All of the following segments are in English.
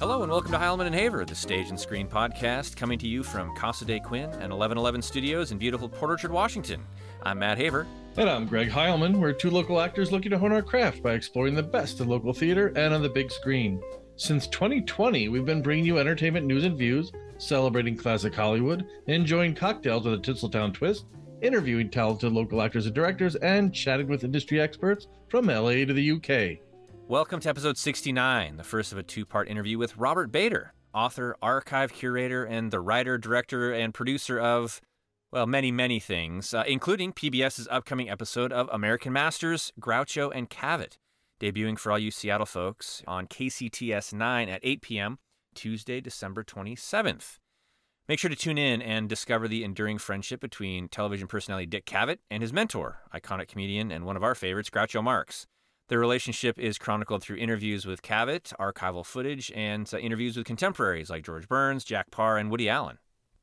Hello and welcome to Heilman and Haber, the stage and screen podcast, coming to you from Casa de Quinn and 1111 Studios in beautiful Port Orchard, Washington. I'm Matt Haber. And I'm Greg Heilman. We're two local actors looking to hone our craft by exploring the best of local theater and on the big screen. Since 2020, we've been bringing you entertainment news and views, celebrating classic Hollywood, enjoying cocktails with a Tinseltown twist, interviewing talented local actors and directors, and chatting with industry experts from LA to the UK. Welcome to episode 69, the first of a two part interview with Robert Bader, author, archive curator, and the writer, director, and producer of, well, many, many things, uh, including PBS's upcoming episode of American Masters, Groucho, and Cavett, debuting for all you Seattle folks on KCTS 9 at 8 p.m., Tuesday, December 27th. Make sure to tune in and discover the enduring friendship between television personality Dick Cavett and his mentor, iconic comedian and one of our favorites, Groucho Marx. Their relationship is chronicled through interviews with Cavett, archival footage, and uh, interviews with contemporaries like George Burns, Jack Paar, and Woody Allen.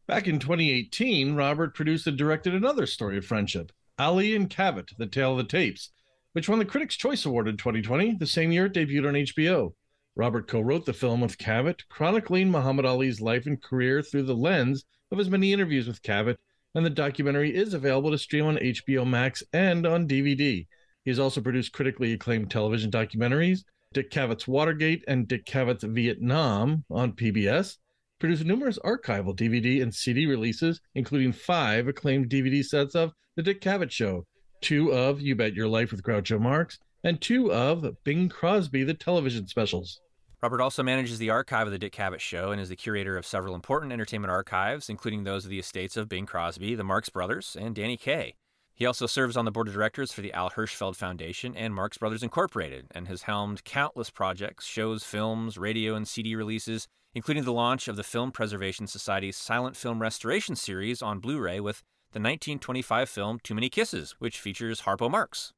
Back in 2018, Robert produced and directed another story of friendship, Ali and Cavett, The Tale of the Tapes, which won the Critics' Choice Award in 2020, the same year it debuted on HBO. Robert co wrote the film with Cavett, chronicling Muhammad Ali's life and career through the lens of his many interviews with Cavett, and the documentary is available to stream on HBO Max and on DVD. He has also produced critically acclaimed television documentaries, Dick Cavett's Watergate and Dick Cavett's Vietnam on PBS, produced numerous archival DVD and CD releases, including five acclaimed DVD sets of The Dick Cavett Show, two of You Bet Your Life with Groucho Marx, and two of Bing Crosby, the television specials. Robert also manages the archive of the Dick Cavett Show and is the curator of several important entertainment archives, including those of the estates of Bing Crosby, the Marx Brothers, and Danny Kaye. He also serves on the board of directors for the Al Hirschfeld Foundation and Marx Brothers Incorporated and has helmed countless projects, shows, films, radio, and CD releases, including the launch of the Film Preservation Society's silent film restoration series on Blu ray with the 1925 film Too Many Kisses, which features Harpo Marx.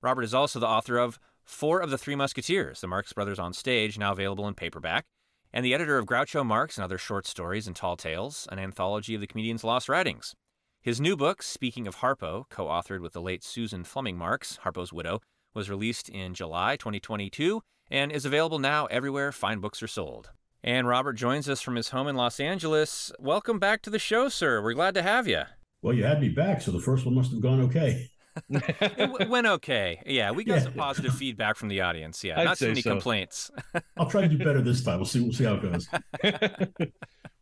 Robert is also the author of Four of the Three Musketeers, the Marx Brothers on Stage, now available in paperback, and the editor of Groucho Marx and Other Short Stories and Tall Tales, an anthology of the comedian's lost writings. His new book, Speaking of Harpo, co authored with the late Susan Fleming Marx, Harpo's widow, was released in July 2022 and is available now everywhere fine books are sold. And Robert joins us from his home in Los Angeles. Welcome back to the show, sir. We're glad to have you. Well, you had me back, so the first one must have gone okay. it went okay. Yeah, we got yeah. some positive feedback from the audience. Yeah, I'd not so many so. complaints. I'll try to do better this time. We'll see. We'll see how it goes.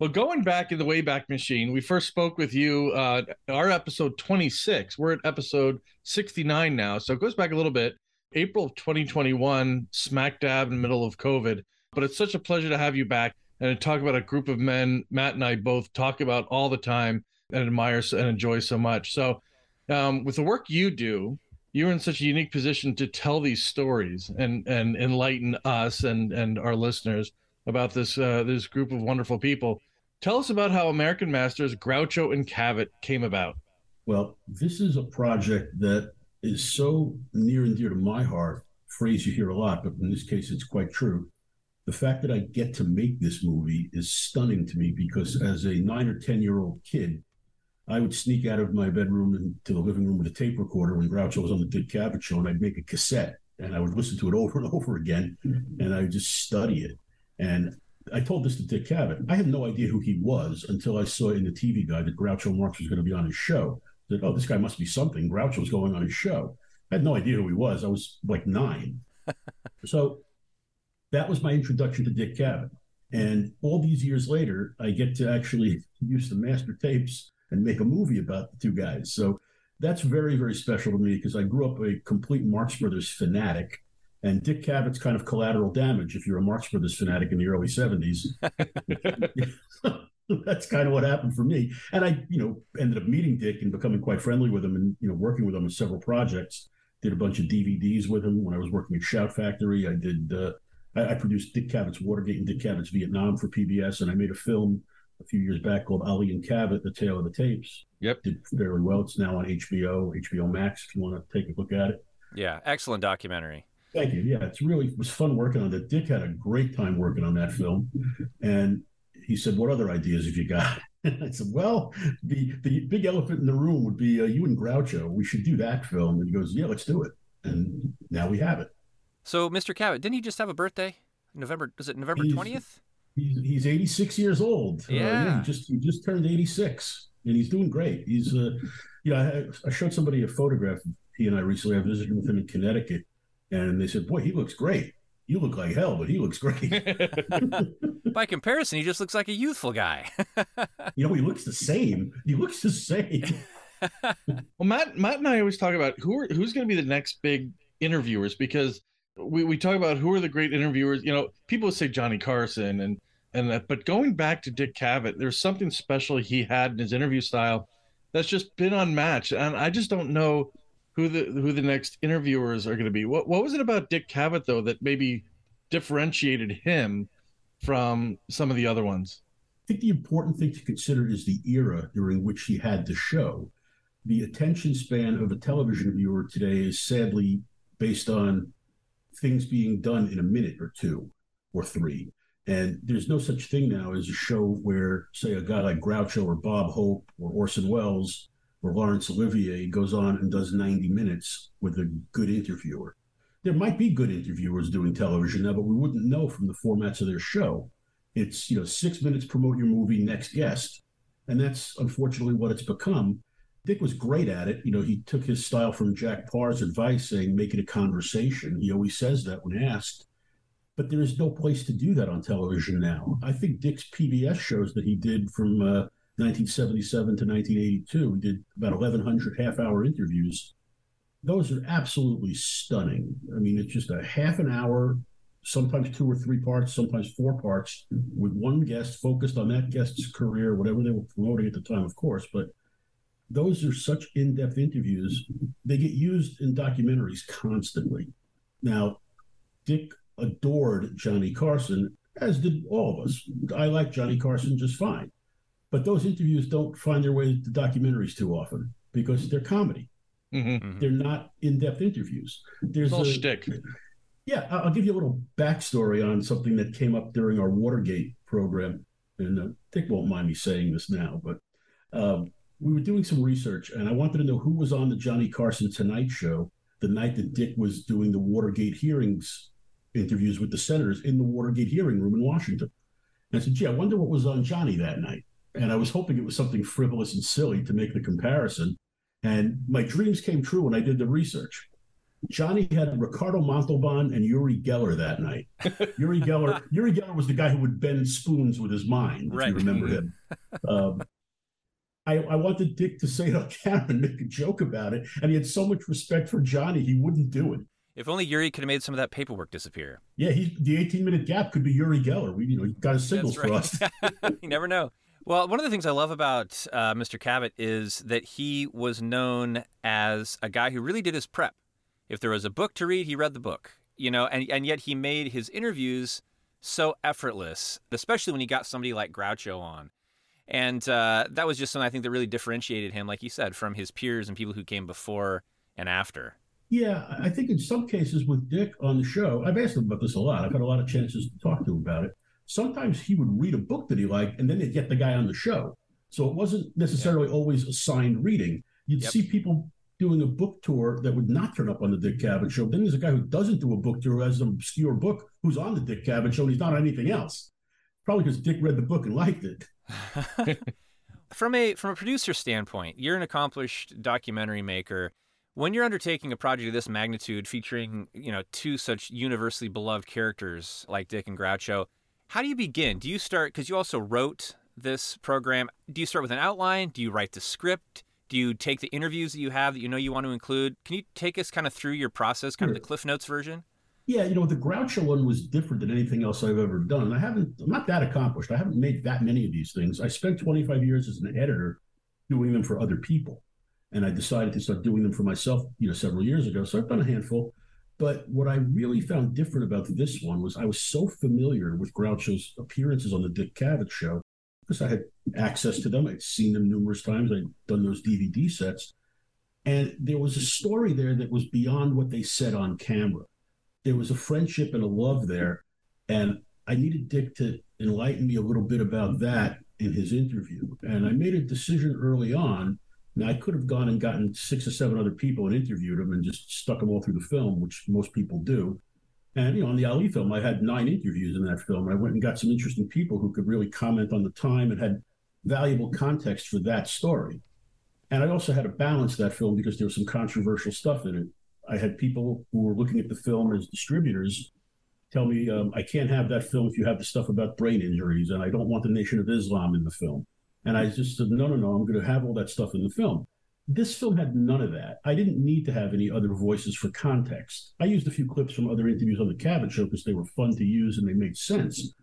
well, going back in the Wayback Machine, we first spoke with you. Uh, our episode 26. We're at episode 69 now, so it goes back a little bit. April of 2021, smack dab in the middle of COVID. But it's such a pleasure to have you back and to talk about a group of men Matt and I both talk about all the time and admire and enjoy so much. So um, with the work you do, you're in such a unique position to tell these stories and and enlighten us and and our listeners about this uh, this group of wonderful people. Tell us about how American Masters, Groucho, and Cavett came about. Well, this is a project that is so near and dear to my heart. Phrase you hear a lot, but in this case, it's quite true. The fact that I get to make this movie is stunning to me because as a nine or 10 year old kid, I would sneak out of my bedroom into the living room with a tape recorder when Groucho was on the Dick Cavett show, and I'd make a cassette and I would listen to it over and over again, and I would just study it. And I told this to Dick Cavett. I had no idea who he was until I saw in the TV guide that Groucho Marx was going to be on his show. I said, "Oh, this guy must be something." Groucho was going on his show. I had no idea who he was. I was like nine. so that was my introduction to Dick Cavett. And all these years later, I get to actually use the master tapes and make a movie about the two guys. So that's very, very special to me because I grew up a complete Marx Brothers fanatic. And Dick Cavett's kind of collateral damage if you're a Marx Brothers fanatic in the early 70s. that's kind of what happened for me. And I, you know, ended up meeting Dick and becoming quite friendly with him and, you know, working with him on several projects. Did a bunch of DVDs with him when I was working at Shout Factory. I did, uh, I, I produced Dick Cavett's Watergate and Dick Cavett's Vietnam for PBS. And I made a film a few years back called Ali and Cavett, The Tale of the Tapes. Yep. Did fairly well. It's now on HBO, HBO Max, if you want to take a look at it. Yeah, excellent documentary. Thank you. Yeah, it's really it was fun working on that. Dick had a great time working on that film. And he said, What other ideas have you got? And I said, Well, the, the big elephant in the room would be uh, you and Groucho. We should do that film. And he goes, Yeah, let's do it. And now we have it. So, Mr. Cavett, didn't he just have a birthday? November, is it November 20th? He's, he's 86 years old. Yeah. Uh, yeah he just he just turned 86, and he's doing great. He's uh, you know, I, I showed somebody a photograph of he and I recently. I visited with him in Connecticut, and they said, "Boy, he looks great." You look like hell, but he looks great. By comparison, he just looks like a youthful guy. you know, he looks the same. He looks the same. well, Matt, Matt and I always talk about who are, who's going to be the next big interviewers because we, we talk about who are the great interviewers. You know, people say Johnny Carson and and that, but going back to Dick Cavett, there's something special he had in his interview style that's just been unmatched, and I just don't know who the who the next interviewers are going to be. What what was it about Dick Cavett though that maybe differentiated him from some of the other ones? I think the important thing to consider is the era during which he had the show. The attention span of a television viewer today is sadly based on things being done in a minute or two or three. And there's no such thing now as a show where, say, a guy like Groucho or Bob Hope or Orson Welles or Laurence Olivier goes on and does 90 minutes with a good interviewer. There might be good interviewers doing television now, but we wouldn't know from the formats of their show. It's, you know, six minutes promote your movie, next guest. And that's unfortunately what it's become. Dick was great at it. You know, he took his style from Jack Paar's advice, saying, make it a conversation. He always says that when asked. But there is no place to do that on television now. I think Dick's PBS shows that he did from uh, 1977 to 1982, We did about 1,100 half hour interviews. Those are absolutely stunning. I mean, it's just a half an hour, sometimes two or three parts, sometimes four parts, with one guest focused on that guest's career, whatever they were promoting at the time, of course. But those are such in-depth interviews. They get used in documentaries constantly. Now, Dick adored Johnny Carson, as did all of us. I like Johnny Carson just fine. But those interviews don't find their way to documentaries too often because they're comedy. Mm-hmm. mm-hmm. They're not in-depth interviews. There's a shtick. Yeah, I'll give you a little backstory on something that came up during our Watergate program, and uh, Dick won't mind me saying this now, but um, we were doing some research, and I wanted to know who was on the Johnny Carson Tonight Show the night that Dick was doing the Watergate hearings interviews with the senators in the Watergate hearing room in Washington. And I said, gee, I wonder what was on Johnny that night. And I was hoping it was something frivolous and silly to make the comparison. And my dreams came true when I did the research. Johnny had Ricardo Montalban and Uri Geller that night. Uri Geller, Uri Geller was the guy who would bend spoons with his mind, if right. you remember him. Um, I, I wanted Dick to say it on camera and make a joke about it. And he had so much respect for Johnny, he wouldn't do it. If only Uri could have made some of that paperwork disappear. Yeah, he, the 18 minute gap could be Uri Geller. We, you know, he got a signal right. for us. you never know. Well, one of the things I love about uh, Mr. Cavett is that he was known as a guy who really did his prep. If there was a book to read, he read the book. You know, and and yet he made his interviews so effortless, especially when he got somebody like Groucho on. And uh, that was just something I think that really differentiated him, like you said, from his peers and people who came before and after. Yeah, I think in some cases with Dick on the show, I've asked him about this a lot. I've had a lot of chances to talk to him about it. Sometimes he would read a book that he liked, and then they'd get the guy on the show. So it wasn't necessarily yeah. always assigned reading. You'd yep. see people doing a book tour that would not turn up on the Dick Cavett show. Then there's a guy who doesn't do a book tour, has an obscure book, who's on the Dick Cavett show, and he's not on anything else. Probably because Dick read the book and liked it. from a from a producer standpoint, you're an accomplished documentary maker. When you're undertaking a project of this magnitude, featuring you know two such universally beloved characters like Dick and Groucho, how do you begin? Do you start because you also wrote this program? Do you start with an outline? Do you write the script? Do you take the interviews that you have that you know you want to include? Can you take us kind of through your process, kind sure. of the Cliff Notes version? Yeah, you know, the Groucho one was different than anything else I've ever done. I haven't, I'm not that accomplished. I haven't made that many of these things. I spent 25 years as an editor doing them for other people. And I decided to start doing them for myself, you know, several years ago. So I've done a handful. But what I really found different about this one was I was so familiar with Groucho's appearances on the Dick Cavett show because I had access to them. I'd seen them numerous times. I'd done those DVD sets. And there was a story there that was beyond what they said on camera there was a friendship and a love there. And I needed Dick to enlighten me a little bit about that in his interview. And I made a decision early on. Now, I could have gone and gotten six or seven other people and interviewed them and just stuck them all through the film, which most people do. And you know, on the Ali film, I had nine interviews in that film. I went and got some interesting people who could really comment on the time and had valuable context for that story. And I also had to balance that film because there was some controversial stuff in it. I had people who were looking at the film as distributors tell me um, I can't have that film if you have the stuff about brain injuries, and I don't want the Nation of Islam in the film. And I just said, no, no, no, I'm going to have all that stuff in the film. This film had none of that. I didn't need to have any other voices for context. I used a few clips from other interviews on the Cavett Show because they were fun to use and they made sense.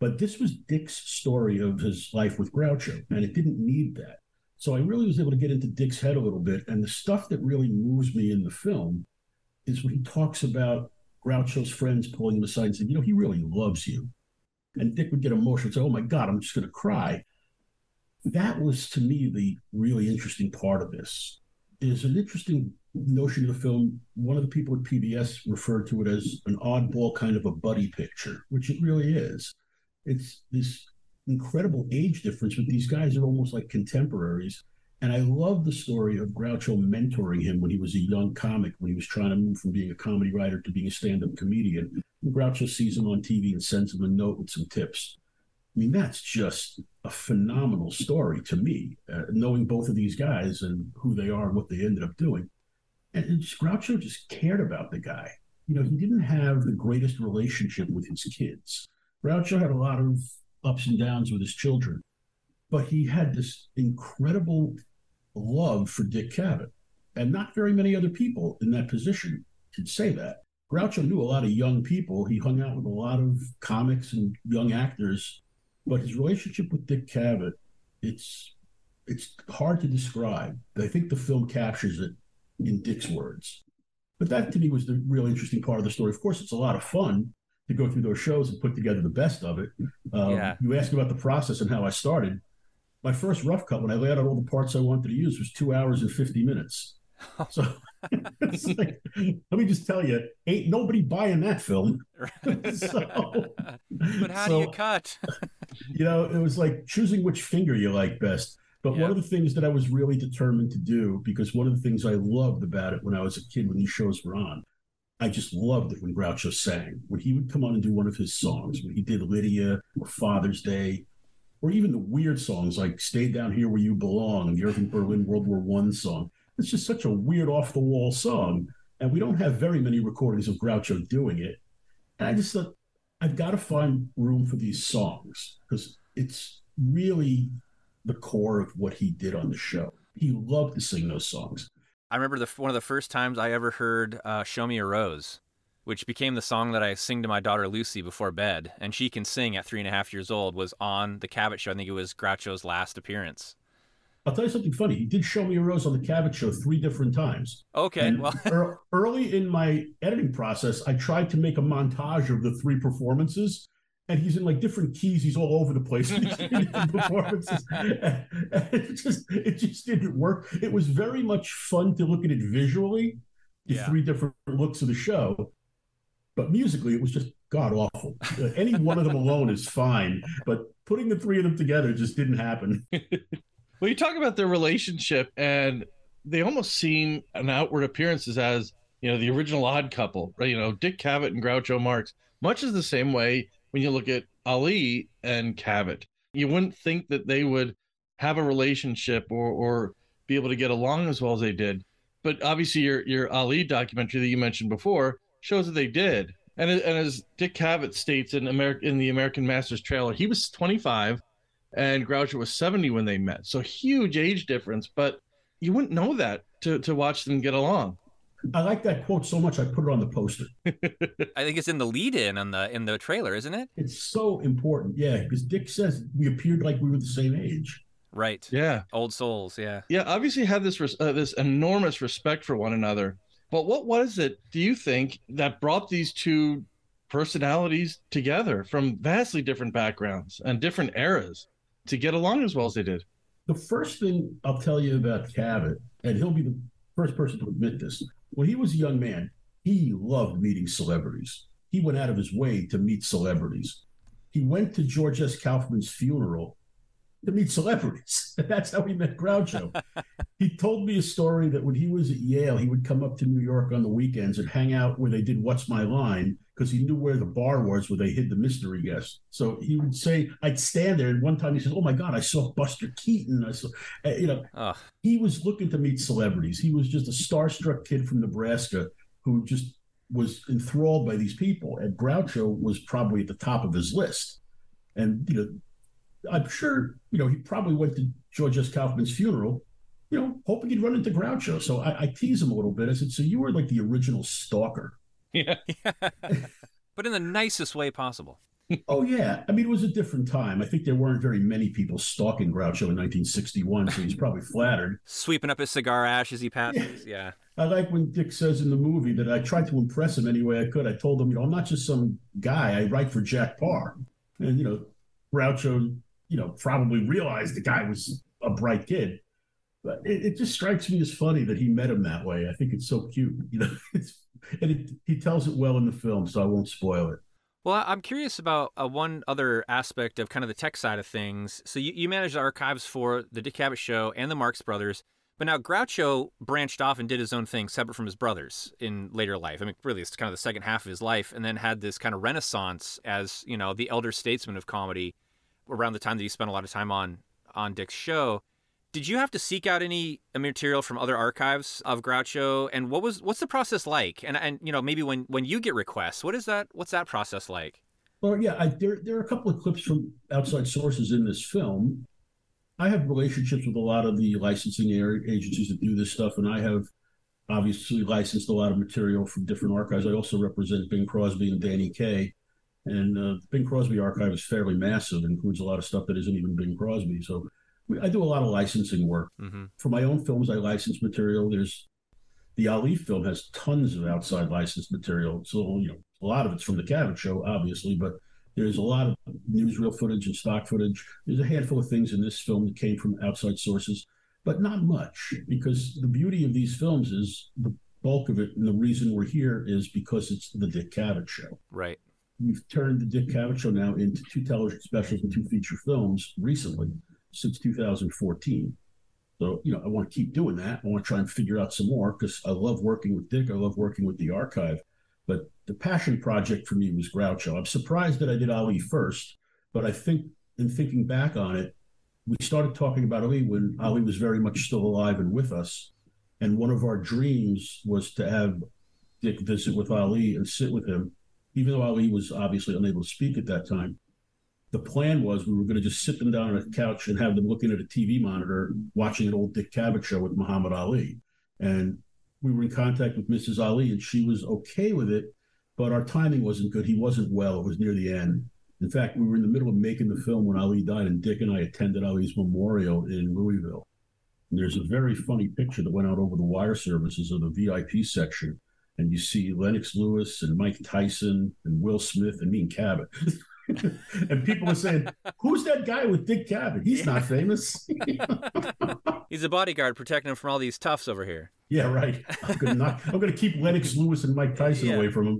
But this was Dick's story of his life with Groucho, and it didn't need that. So I really was able to get into Dick's head a little bit. And the stuff that really moves me in the film is when he talks about Groucho's friends pulling him aside and saying, you know, he really loves you. And Dick would get emotional and say, oh my God, I'm just going to cry. That was to me the really interesting part of this. There's an interesting notion of the film. One of the people at PBS referred to it as an oddball kind of a buddy picture, which it really is. It's this incredible age difference, but these guys are almost like contemporaries. And I love the story of Groucho mentoring him when he was a young comic, when he was trying to move from being a comedy writer to being a stand up comedian. Groucho sees him on TV and sends him a note with some tips. I mean, that's just a phenomenal story to me, uh, knowing both of these guys and who they are and what they ended up doing. And, and just, Groucho just cared about the guy. You know, he didn't have the greatest relationship with his kids. Groucho had a lot of ups and downs with his children, but he had this incredible love for Dick Cavett. And not very many other people in that position could say that. Groucho knew a lot of young people. He hung out with a lot of comics and young actors, but his relationship with Dick Cavett, it's it's hard to describe. I think the film captures it in Dick's words. But that to me was the real interesting part of the story. Of course, it's a lot of fun to go through those shows and put together the best of it. Um, yeah. You asked about the process and how I started my first rough cut when I laid out all the parts I wanted to use was two hours and 50 minutes. So like, let me just tell you, ain't nobody buying that film. so, but how so, do you cut? You know, it was like choosing which finger you like best. But one of the things that I was really determined to do, because one of the things I loved about it when I was a kid, when these shows were on, I just loved it when Groucho sang. When he would come on and do one of his songs, when he did Lydia or Father's Day, or even the weird songs like "Stay Down Here Where You Belong" the Irving Berlin World War One song. It's just such a weird, off the wall song, and we don't have very many recordings of Groucho doing it. And I just thought I've got to find room for these songs because it's really the core of what he did on the show. He loved to sing those songs. I remember the one of the first times I ever heard uh, "Show Me a Rose." which became the song that I sing to my daughter Lucy before bed, and she can sing at three and a half years old, was on the Cavett show. I think it was Groucho's last appearance. I'll tell you something funny. He did show me a rose on the Cavett show three different times. Okay. And well, early in my editing process, I tried to make a montage of the three performances, and he's in like different keys. He's all over the place. performances. And it just it just didn't work. It was very much fun to look at it visually, the yeah. three different looks of the show. But musically, it was just god awful. Any one of them alone is fine, but putting the three of them together just didn't happen. well, you talk about their relationship, and they almost seem an outward appearances as you know the original Odd Couple, right? You know, Dick Cavett and Groucho Marx. Much is the same way when you look at Ali and Cavett. You wouldn't think that they would have a relationship or or be able to get along as well as they did. But obviously, your your Ali documentary that you mentioned before shows that they did. And, and as Dick Cavett states in America in the American Masters trailer, he was 25 and Groucho was 70 when they met. So huge age difference, but you wouldn't know that to, to watch them get along. I like that quote so much I put it on the poster. I think it's in the lead in on the in the trailer, isn't it? It's so important. Yeah, because Dick says we appeared like we were the same age. Right. Yeah. Old souls, yeah. Yeah, obviously had this uh, this enormous respect for one another. But what was it, do you think, that brought these two personalities together from vastly different backgrounds and different eras to get along as well as they did? The first thing I'll tell you about Cavett, and he'll be the first person to admit this, when he was a young man, he loved meeting celebrities. He went out of his way to meet celebrities. He went to George S. Kaufman's funeral to meet celebrities. That's how he met Groucho. he told me a story that when he was at Yale, he would come up to New York on the weekends and hang out where they did What's My Line because he knew where the bar was where they hid the mystery guest. So he would say, I'd stand there, and one time he says, "Oh my God, I saw Buster Keaton." I saw, uh, you know, Ugh. he was looking to meet celebrities. He was just a starstruck kid from Nebraska who just was enthralled by these people. And Groucho was probably at the top of his list. And you know, I'm sure you know he probably went to George S. Kaufman's funeral, you know, hoping he'd run into Groucho. So I, I tease him a little bit. I said, "So you were like the original stalker." Yeah. but in the nicest way possible. oh yeah, I mean it was a different time. I think there weren't very many people stalking Groucho in 1961, so he's probably flattered. Sweeping up his cigar ash as he passes. Yeah. I like when Dick says in the movie that I tried to impress him any way I could. I told him, you know, I'm not just some guy. I write for Jack Paar, and you know, Groucho, you know, probably realized the guy was a bright kid. But it, it just strikes me as funny that he met him that way. I think it's so cute, you know. It's, and it, he tells it well in the film, so I won't spoil it. Well, I'm curious about uh, one other aspect of kind of the tech side of things. So you, you managed the archives for the Dick Cavett Show and the Marx Brothers, but now Groucho branched off and did his own thing separate from his brothers in later life. I mean, really, it's kind of the second half of his life, and then had this kind of renaissance as you know the elder statesman of comedy around the time that he spent a lot of time on on Dick's show. Did you have to seek out any material from other archives of Groucho? And what was what's the process like? And and you know maybe when when you get requests, what is that? What's that process like? Well, yeah, I, there there are a couple of clips from outside sources in this film. I have relationships with a lot of the licensing agencies that do this stuff, and I have obviously licensed a lot of material from different archives. I also represent Bing Crosby and Danny Kaye, and uh, Bing Crosby archive is fairly massive, includes a lot of stuff that isn't even Bing Crosby. So I do a lot of licensing work. Mm-hmm. For my own films, I license material. There's the Ali film has tons of outside licensed material. So, you know, a lot of it's from the Cavett show, obviously, but there's a lot of newsreel footage and stock footage. There's a handful of things in this film that came from outside sources, but not much because the beauty of these films is the bulk of it. And the reason we're here is because it's the Dick Cavett show. Right. We've turned the Dick Cavett show now into two television specials and two feature films recently since 2014. So, you know, I want to keep doing that. I want to try and figure out some more because I love working with Dick. I love working with the archive. But the passion project for me was Groucho. I'm surprised that I did Ali first, but I think in thinking back on it, we started talking about Ali when Ali was very much still alive and with us. And one of our dreams was to have Dick visit with Ali and sit with him, even though Ali was obviously unable to speak at that time the plan was we were going to just sit them down on a couch and have them looking at a TV monitor watching an old Dick Cavett show with Muhammad Ali. And we were in contact with Mrs. Ali and she was okay with it, but our timing wasn't good. He wasn't well. It was near the end. In fact, we were in the middle of making the film when Ali died, and Dick and I attended Ali's memorial in Louisville. And there's a very funny picture that went out over the wire services of the VIP section. And you see Lennox Lewis and Mike Tyson and Will Smith and me and Cavett. and people were saying, "Who's that guy with Dick Cavett? He's yeah. not famous." He's a bodyguard protecting him from all these toughs over here. Yeah, right. I'm gonna, not, I'm gonna keep Lennox Lewis and Mike Tyson yeah. away from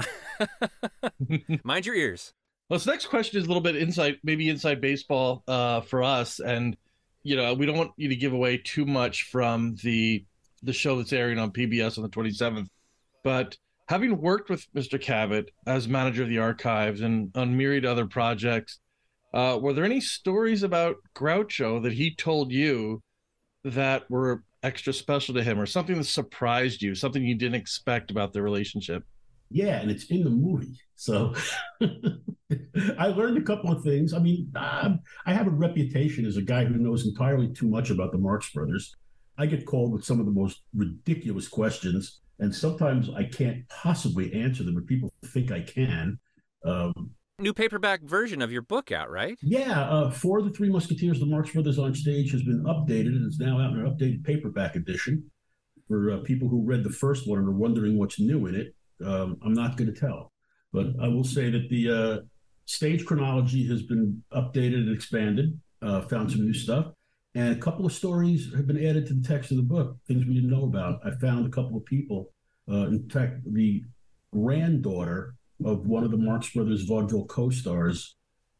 him. Mind your ears. Well, this next question is a little bit inside, maybe inside baseball uh, for us, and you know, we don't want you to give away too much from the the show that's airing on PBS on the 27th, but having worked with Mr. Cavett as manager of the archives and on myriad other projects, uh, were there any stories about Groucho that he told you that were extra special to him or something that surprised you, something you didn't expect about their relationship? Yeah, and it's in the movie. So I learned a couple of things. I mean, I have a reputation as a guy who knows entirely too much about the Marx Brothers. I get called with some of the most ridiculous questions and sometimes I can't possibly answer them, but people think I can. Um, New paperback version of your book out, right? Yeah, uh, for the Three Musketeers, the Marx Brothers on Stage has been updated and is now out in an updated paperback edition. For uh, people who read the first one and are wondering what's new in it, um, I'm not going to tell, but I will say that the uh, stage chronology has been updated and expanded. Uh, found some new stuff. And a couple of stories have been added to the text of the book, things we didn't know about. I found a couple of people. Uh, in fact, the granddaughter of one of the Marx Brothers vaudeville co stars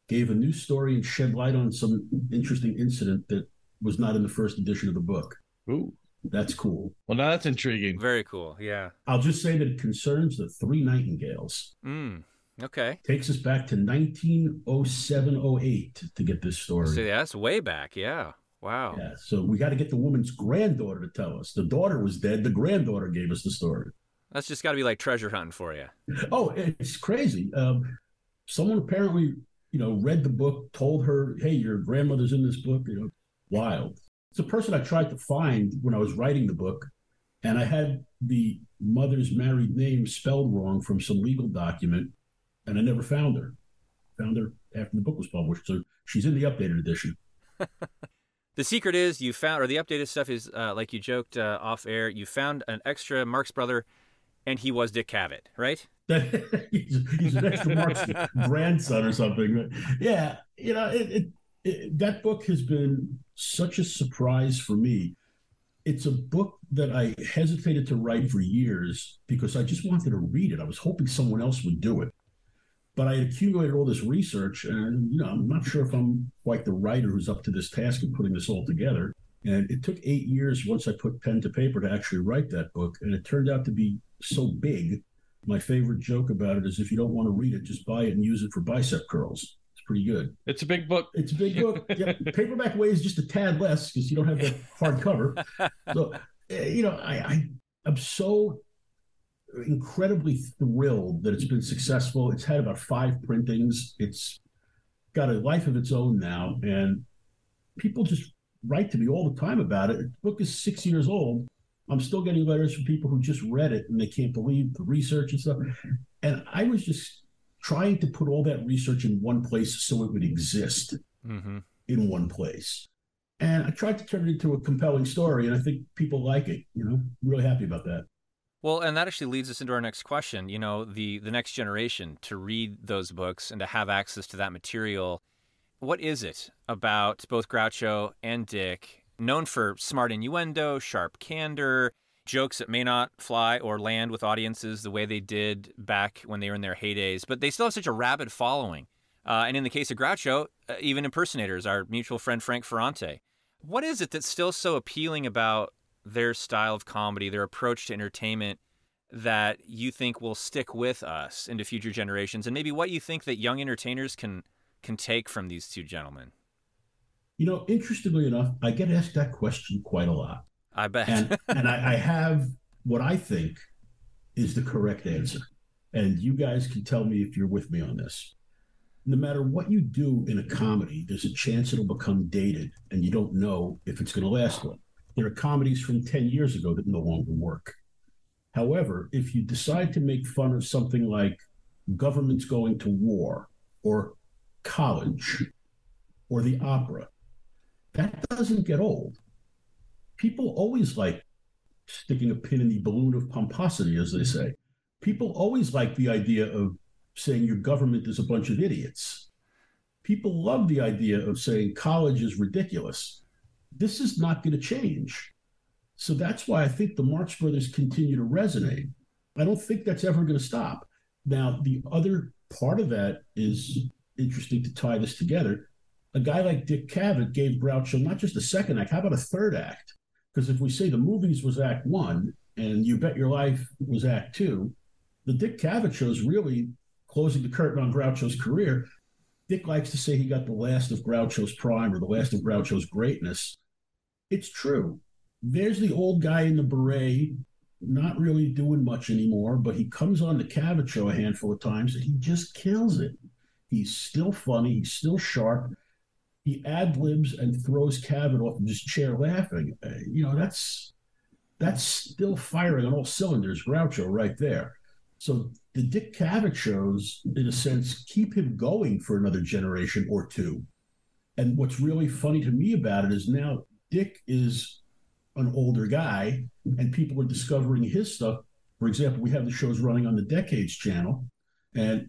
gave a new story and shed light on some interesting incident that was not in the first edition of the book. Ooh. That's cool. Well, now that's intriguing. Very cool. Yeah. I'll just say that it concerns the three nightingales. Mm. Okay. Takes us back to 1907 08 to get this story. So yeah, that's way back. Yeah. Wow. Yeah. So we got to get the woman's granddaughter to tell us. The daughter was dead. The granddaughter gave us the story. That's just got to be like treasure hunting for you. Oh, it's crazy. Um, someone apparently, you know, read the book, told her, "Hey, your grandmother's in this book." You know, wild. It's a person I tried to find when I was writing the book, and I had the mother's married name spelled wrong from some legal document, and I never found her. Found her after the book was published, so she's in the updated edition. the secret is you found, or the updated stuff is uh, like you joked uh, off air. You found an extra Marx brother, and he was Dick Cavett, right? he's, he's, an extra Marx grandson or something. Yeah, you know, it, it, it, that book has been such a surprise for me it's a book that I hesitated to write for years because I just wanted to read it. I was hoping someone else would do it. But I had accumulated all this research, and you know, I'm not sure if I'm quite the writer who's up to this task of putting this all together. And it took eight years once I put pen to paper to actually write that book, and it turned out to be so big. My favorite joke about it is if you don't want to read it, just buy it and use it for bicep curls It's pretty good. It's a big book. It's a big book. yeah, paperback weighs just a tad less because you don't have the hardcover. So, eh, you know, I, I I'm so incredibly thrilled that it's been successful. It's had about five printings. It's got a life of its own now, and people just write to me all the time about it. The book is six years old. I'm still getting letters from people who just read it and they can't believe the research and stuff. And I was just trying to put all that research in one place so it would exist mm-hmm. in one place. And I tried to turn it into a compelling story, and I think people like it. You know, I'm really happy about that. Well, and that actually leads us into our next question. You know, the the next generation to read those books and to have access to that material. What is it about both Groucho and Dick, known for smart innuendo, sharp candor, jokes that may not fly or land with audiences the way they did back when they were in their heydays, but they still have such a rabid following. Uh, and in the case of Groucho, uh, even impersonators, our mutual friend Frank Ferrante. What is it that's still so appealing about their style of comedy, their approach to entertainment, that you think will stick with us into future generations, and maybe what you think that young entertainers can can take from these two gentlemen? You know, interestingly enough, I get asked that question quite a lot. I bet. and, and I, I have what I think is the correct answer. And you guys can tell me if you're with me on this. No matter what you do in a comedy, there's a chance it'll become dated and you don't know if it's going to last long. There are comedies from 10 years ago that no longer work. However, if you decide to make fun of something like governments going to war or college or the opera, that doesn't get old people always like sticking a pin in the balloon of pomposity, as they say. People always like the idea of saying your government is a bunch of idiots. People love the idea of saying college is ridiculous. This is not going to change. So that's why I think the Marx Brothers continue to resonate. I don't think that's ever going to stop. Now, the other part of that is interesting to tie this together. A guy like Dick Cavett gave Groucho not just a second act, how about a third act? Because if we say the movies was Act One and You Bet Your Life was Act Two, the Dick Cavett show is really closing the curtain on Groucho's career. Dick likes to say he got the last of Groucho's prime or the last of Groucho's greatness. It's true. There's the old guy in the beret, not really doing much anymore, but he comes on the Cavett show a handful of times and he just kills it. He's still funny, he's still sharp he ad libs and throws Cavett off of his chair laughing. Uh, you know, that's that's still firing on all cylinders, Groucho, right there. So the Dick Cavett shows, in a sense, keep him going for another generation or two. And what's really funny to me about it is now Dick is an older guy, and people are discovering his stuff. For example, we have the shows running on the Decades channel, and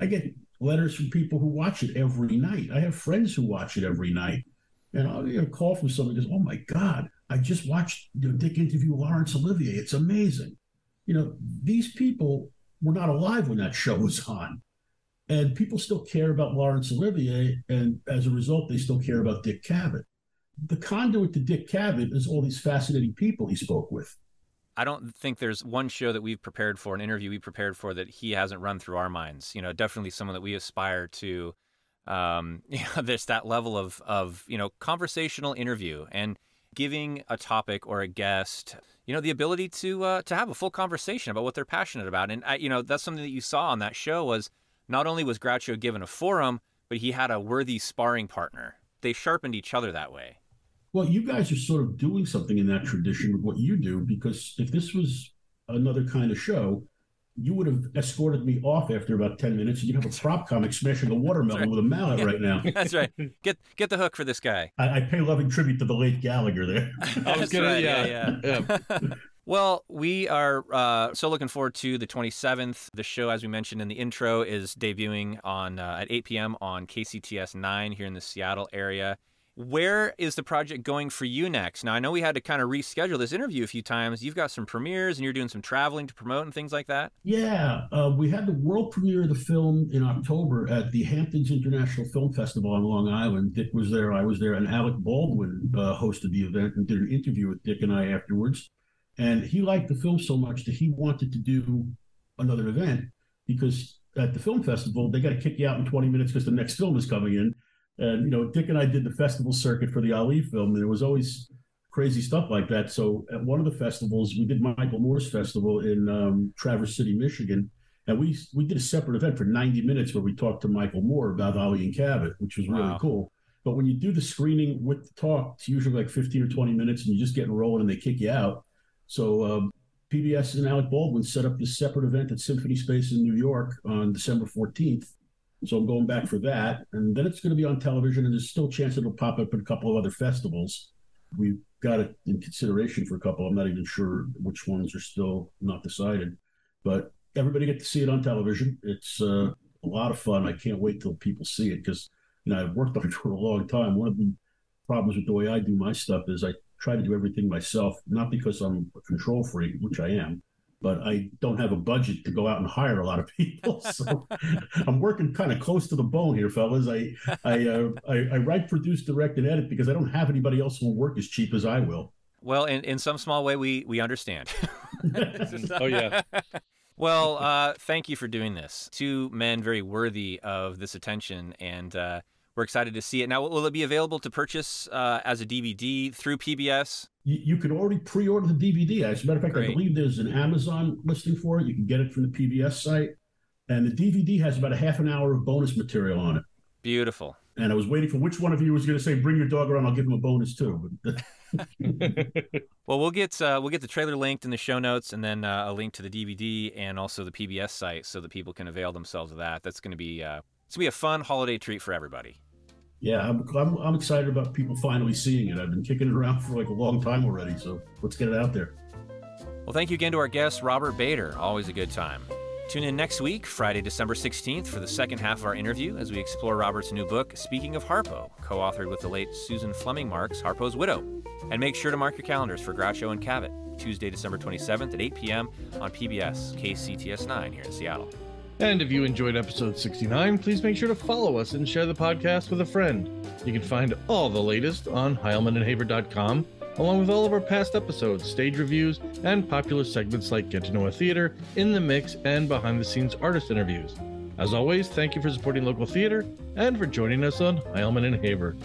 I get letters from people who watch it every night. I have friends who watch it every night. And I'll get a call from somebody who goes, Oh my God, I just watched you know, Dick interview Laurence Olivier. It's amazing. You know, these people were not alive when that show was on. And people still care about Laurence Olivier. And as a result, they still care about Dick Cavett. The conduit to Dick Cavett is all these fascinating people he spoke with. I don't think there's one show that we've prepared for, an interview we prepared for that he hasn't run through our minds. You know, definitely someone that we aspire to. Um, you know, there's that level of of you know conversational interview and giving a topic or a guest, you know, the ability to uh, to have a full conversation about what they're passionate about. And I, you know, that's something that you saw on that show was not only was Groucho given a forum, but he had a worthy sparring partner. They sharpened each other that way. Well, you guys are sort of doing something in that tradition with what you do, because if this was another kind of show, you would have escorted me off after about 10 minutes and you'd have a prop comic smashing a watermelon right. with a mallet right now. That's right. Get get the hook for this guy. I, I pay loving tribute to the late Gallagher there. I was gonna, right. yeah, yeah. yeah. Well, we are uh, so looking forward to the 27th. The show, as we mentioned in the intro, is debuting on uh, at 8 p.m. on KCTS 9 here in the Seattle area. Where is the project going for you next? Now, I know we had to kind of reschedule this interview a few times. You've got some premieres and you're doing some traveling to promote and things like that. Yeah, uh, we had the world premiere of the film in October at the Hamptons International Film Festival on Long Island. Dick was there, I was there, and Alec Baldwin uh, hosted the event and did an interview with Dick and I afterwards. And he liked the film so much that he wanted to do another event because at the film festival, they got to kick you out in 20 minutes because the next film is coming in. And, you know, Dick and I did the festival circuit for the Ali film, and there was always crazy stuff like that. So at one of the festivals, we did Michael Moore's festival in um, Traverse City, Michigan. And we we did a separate event for 90 minutes where we talked to Michael Moore about Ali and Cavett, which was really wow. cool. But when you do the screening with the talk, it's usually like 15 or 20 minutes and you just get rolling and they kick you out. So um, PBS and Alec Baldwin set up this separate event at Symphony Space in New York on December 14th. So I'm going back for that. And then it's going to be on television, and there's still a chance it'll pop up at a couple of other festivals. We've got it in consideration for a couple. I'm not even sure which ones are still not decided. But everybody get to see it on television. It's uh, a lot of fun. I can't wait till people see it because you know I've worked on it for a long time. One of the problems with the way I do my stuff is I try to do everything myself, not because I'm a control freak, which I am, but I don't have a budget to go out and hire a lot of people. So I'm working kind of close to the bone here, fellas. I I, uh, I, I write, produce, direct, and edit because I don't have anybody else who will work as cheap as I will. Well, in, in some small way, we we understand. oh yeah. Well, uh, thank you for doing this. Two men very worthy of this attention, and uh, we're excited to see it. Now, will it be available to purchase uh, as a DVD through PBS? You, you could already pre-order the DVD. As a matter of fact, Great. I believe there's an Amazon listing for it. You can get it from the PBS site, and the DVD has about a half an hour of bonus material on it. Beautiful. And I was waiting for which one of you was going to say, "Bring your dog around. I'll give him a bonus too." well, we'll get uh, we'll get the trailer linked in the show notes, and then uh, a link to the DVD and also the PBS site, so that people can avail themselves of that. That's going to be uh, it's going to be a fun holiday treat for everybody yeah, I'm, I'm, I'm excited about people finally seeing it. I've been kicking it around for like a long time already, so let's get it out there. Well, thank you again to our guest, Robert Bader. Always a good time. Tune in next week, Friday, December 16th, for the second half of our interview as we explore Robert's new book, Speaking of Harpo, co authored with the late Susan Fleming Marx, Harpo's widow. And make sure to mark your calendars for Groucho and Cavett, Tuesday, December 27th at 8 p.m. on PBS KCTS 9 here in Seattle. And if you enjoyed episode 69, please make sure to follow us and share the podcast with a friend. You can find all the latest on heilmanandhaber.com, along with all of our past episodes, stage reviews, and popular segments like Get to Know a Theater, In the Mix, and behind the scenes artist interviews. As always, thank you for supporting local theater and for joining us on Heilman and Haber.